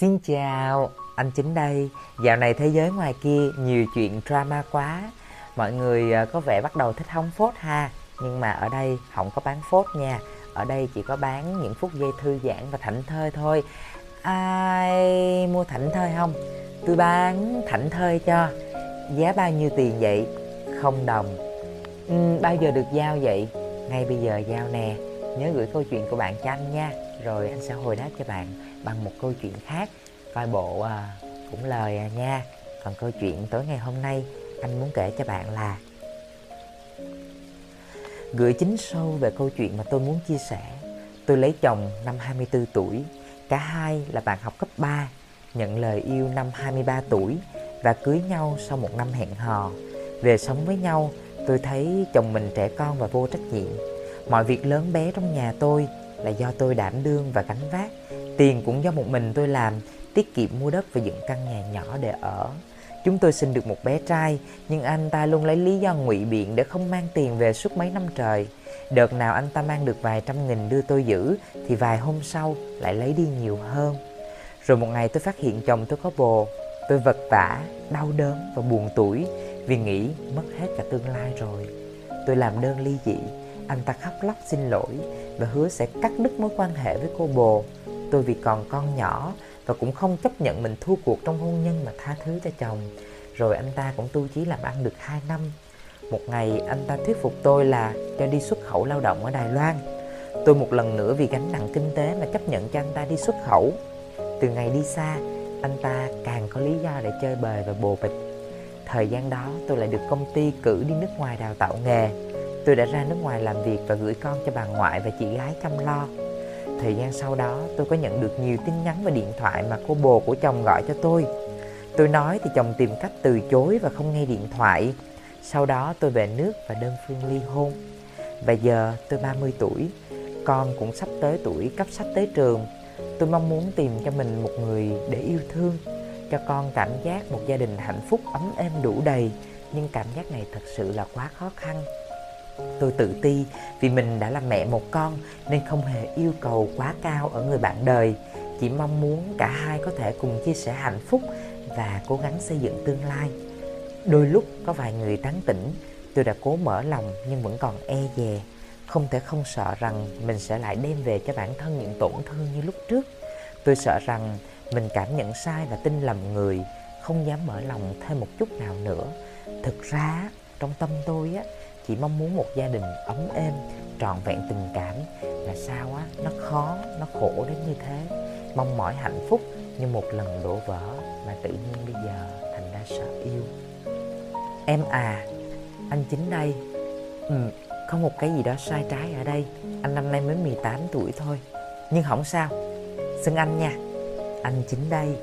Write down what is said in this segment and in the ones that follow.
Xin chào, anh Chính đây. Dạo này thế giới ngoài kia nhiều chuyện drama quá. Mọi người ờ, có vẻ bắt đầu thích hóng phốt ha. Nhưng mà ở đây không có bán phốt nha. Ở đây chỉ có bán những phút giây thư giãn và thảnh thơi thôi. Ai mua thảnh thơi không? Tôi bán thảnh thơi cho. Giá bao nhiêu tiền vậy? Không đồng. Ừ, bao giờ được giao vậy? Ngay bây giờ giao nè. Nhớ gửi câu chuyện của bạn cho anh nha. Rồi anh sẽ hồi đáp cho bạn bằng một câu chuyện khác. Coi bộ à, cũng lời à nha. Còn câu chuyện tối ngày hôm nay anh muốn kể cho bạn là gửi chính sâu về câu chuyện mà tôi muốn chia sẻ. Tôi lấy chồng năm 24 tuổi. Cả hai là bạn học cấp 3 nhận lời yêu năm 23 tuổi và cưới nhau sau một năm hẹn hò. Về sống với nhau tôi thấy chồng mình trẻ con và vô trách nhiệm. Mọi việc lớn bé trong nhà tôi là do tôi đảm đương và gánh vác. Tiền cũng do một mình tôi làm, tiết kiệm mua đất và dựng căn nhà nhỏ để ở. Chúng tôi sinh được một bé trai, nhưng anh ta luôn lấy lý do ngụy biện để không mang tiền về suốt mấy năm trời. Đợt nào anh ta mang được vài trăm nghìn đưa tôi giữ, thì vài hôm sau lại lấy đi nhiều hơn. Rồi một ngày tôi phát hiện chồng tôi có bồ, tôi vật vả, đau đớn và buồn tuổi vì nghĩ mất hết cả tương lai rồi. Tôi làm đơn ly dị, anh ta khóc lóc xin lỗi và hứa sẽ cắt đứt mối quan hệ với cô bồ tôi vì còn con nhỏ và cũng không chấp nhận mình thua cuộc trong hôn nhân mà tha thứ cho chồng. Rồi anh ta cũng tu chí làm ăn được 2 năm. Một ngày anh ta thuyết phục tôi là cho đi xuất khẩu lao động ở Đài Loan. Tôi một lần nữa vì gánh nặng kinh tế mà chấp nhận cho anh ta đi xuất khẩu. Từ ngày đi xa, anh ta càng có lý do để chơi bời và bồ bịch. Thời gian đó tôi lại được công ty cử đi nước ngoài đào tạo nghề. Tôi đã ra nước ngoài làm việc và gửi con cho bà ngoại và chị gái chăm lo. Thời gian sau đó tôi có nhận được nhiều tin nhắn và điện thoại mà cô bồ của chồng gọi cho tôi. Tôi nói thì chồng tìm cách từ chối và không nghe điện thoại. Sau đó tôi về nước và đơn phương ly hôn. Và giờ tôi 30 tuổi, con cũng sắp tới tuổi cấp sách tới trường. Tôi mong muốn tìm cho mình một người để yêu thương, cho con cảm giác một gia đình hạnh phúc ấm êm đủ đầy. Nhưng cảm giác này thật sự là quá khó khăn Tôi tự ti vì mình đã là mẹ một con nên không hề yêu cầu quá cao ở người bạn đời. Chỉ mong muốn cả hai có thể cùng chia sẻ hạnh phúc và cố gắng xây dựng tương lai. Đôi lúc có vài người tán tỉnh, tôi đã cố mở lòng nhưng vẫn còn e dè. Không thể không sợ rằng mình sẽ lại đem về cho bản thân những tổn thương như lúc trước. Tôi sợ rằng mình cảm nhận sai và tin lầm người, không dám mở lòng thêm một chút nào nữa. Thực ra trong tâm tôi á chỉ mong muốn một gia đình ấm êm trọn vẹn tình cảm. Là sao á? Nó khó nó khổ đến như thế. Mong mỏi hạnh phúc như một lần đổ vỡ mà tự nhiên bây giờ thành ra sợ yêu. Em à anh chính đây. Ừ, có một cái gì đó sai trái ở đây. Anh năm nay mới 18 tuổi thôi. Nhưng không sao. Xưng anh nha. Anh chính đây.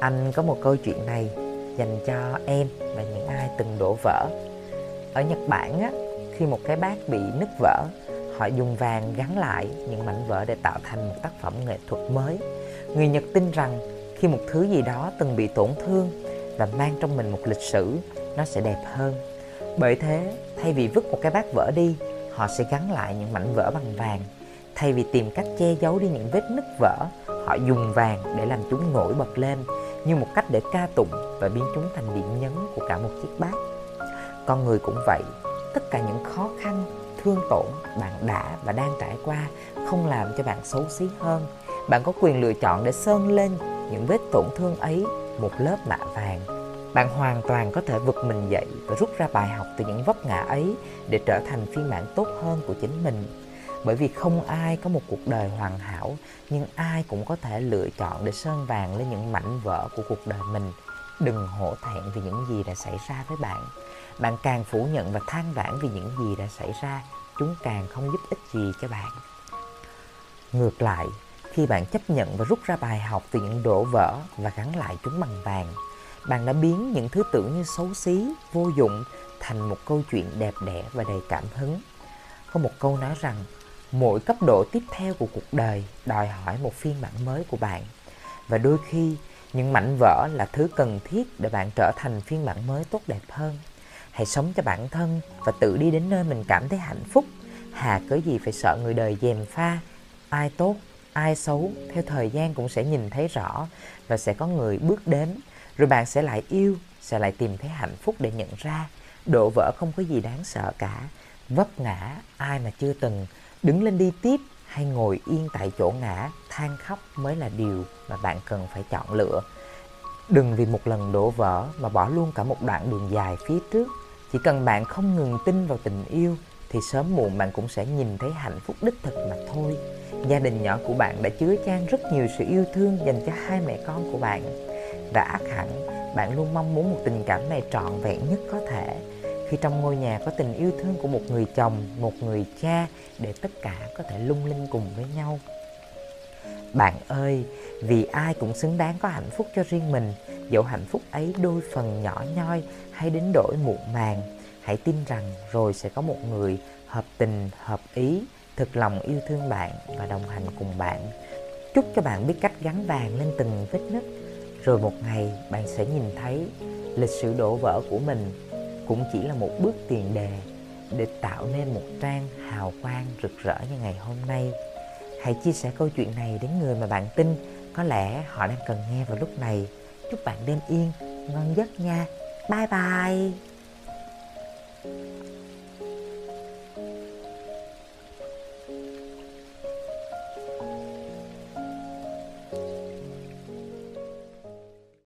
Anh có một câu chuyện này dành cho em và những ai từng đổ vỡ ở Nhật Bản á, khi một cái bát bị nứt vỡ họ dùng vàng gắn lại những mảnh vỡ để tạo thành một tác phẩm nghệ thuật mới. Người Nhật tin rằng khi một thứ gì đó từng bị tổn thương và mang trong mình một lịch sử nó sẽ đẹp hơn. Bởi thế thay vì vứt một cái bát vỡ đi họ sẽ gắn lại những mảnh vỡ bằng vàng. Thay vì tìm cách che giấu đi những vết nứt vỡ họ dùng vàng để làm chúng nổi bật lên như một cách để ca tụng và biến chúng thành điểm nhấn của cả một chiếc bát con người cũng vậy. Tất cả những khó khăn, thương tổn bạn đã và đang trải qua không làm cho bạn xấu xí hơn. Bạn có quyền lựa chọn để sơn lên những vết tổn thương ấy một lớp mạ vàng. Bạn hoàn toàn có thể vực mình dậy và rút ra bài học từ những vấp ngã ấy để trở thành phiên bản tốt hơn của chính mình. Bởi vì không ai có một cuộc đời hoàn hảo, nhưng ai cũng có thể lựa chọn để sơn vàng lên những mảnh vỡ của cuộc đời mình đừng hổ thẹn vì những gì đã xảy ra với bạn. Bạn càng phủ nhận và than vãn vì những gì đã xảy ra, chúng càng không giúp ích gì cho bạn. Ngược lại, khi bạn chấp nhận và rút ra bài học từ những đổ vỡ và gắn lại chúng bằng vàng, bạn đã biến những thứ tưởng như xấu xí, vô dụng thành một câu chuyện đẹp đẽ và đầy cảm hứng. Có một câu nói rằng, mỗi cấp độ tiếp theo của cuộc đời đòi hỏi một phiên bản mới của bạn. Và đôi khi những mảnh vỡ là thứ cần thiết để bạn trở thành phiên bản mới tốt đẹp hơn. Hãy sống cho bản thân và tự đi đến nơi mình cảm thấy hạnh phúc. Hà, cớ gì phải sợ người đời dèm pha? Ai tốt, ai xấu, theo thời gian cũng sẽ nhìn thấy rõ và sẽ có người bước đến. Rồi bạn sẽ lại yêu, sẽ lại tìm thấy hạnh phúc để nhận ra. Đổ vỡ không có gì đáng sợ cả. Vấp ngã ai mà chưa từng đứng lên đi tiếp hay ngồi yên tại chỗ ngã, than khóc mới là điều mà bạn cần phải chọn lựa. Đừng vì một lần đổ vỡ mà bỏ luôn cả một đoạn đường dài phía trước. Chỉ cần bạn không ngừng tin vào tình yêu, thì sớm muộn bạn cũng sẽ nhìn thấy hạnh phúc đích thực mà thôi. Gia đình nhỏ của bạn đã chứa chan rất nhiều sự yêu thương dành cho hai mẹ con của bạn. Và ác hẳn, bạn luôn mong muốn một tình cảm này trọn vẹn nhất có thể khi trong ngôi nhà có tình yêu thương của một người chồng, một người cha để tất cả có thể lung linh cùng với nhau. Bạn ơi, vì ai cũng xứng đáng có hạnh phúc cho riêng mình, dẫu hạnh phúc ấy đôi phần nhỏ nhoi hay đến đổi muộn màng, hãy tin rằng rồi sẽ có một người hợp tình, hợp ý, thực lòng yêu thương bạn và đồng hành cùng bạn. Chúc cho bạn biết cách gắn vàng lên từng vết nứt. Rồi một ngày, bạn sẽ nhìn thấy lịch sử đổ vỡ của mình cũng chỉ là một bước tiền đề để tạo nên một trang hào quang rực rỡ như ngày hôm nay. Hãy chia sẻ câu chuyện này đến người mà bạn tin. Có lẽ họ đang cần nghe vào lúc này. Chúc bạn đêm yên, ngon giấc nha. Bye bye.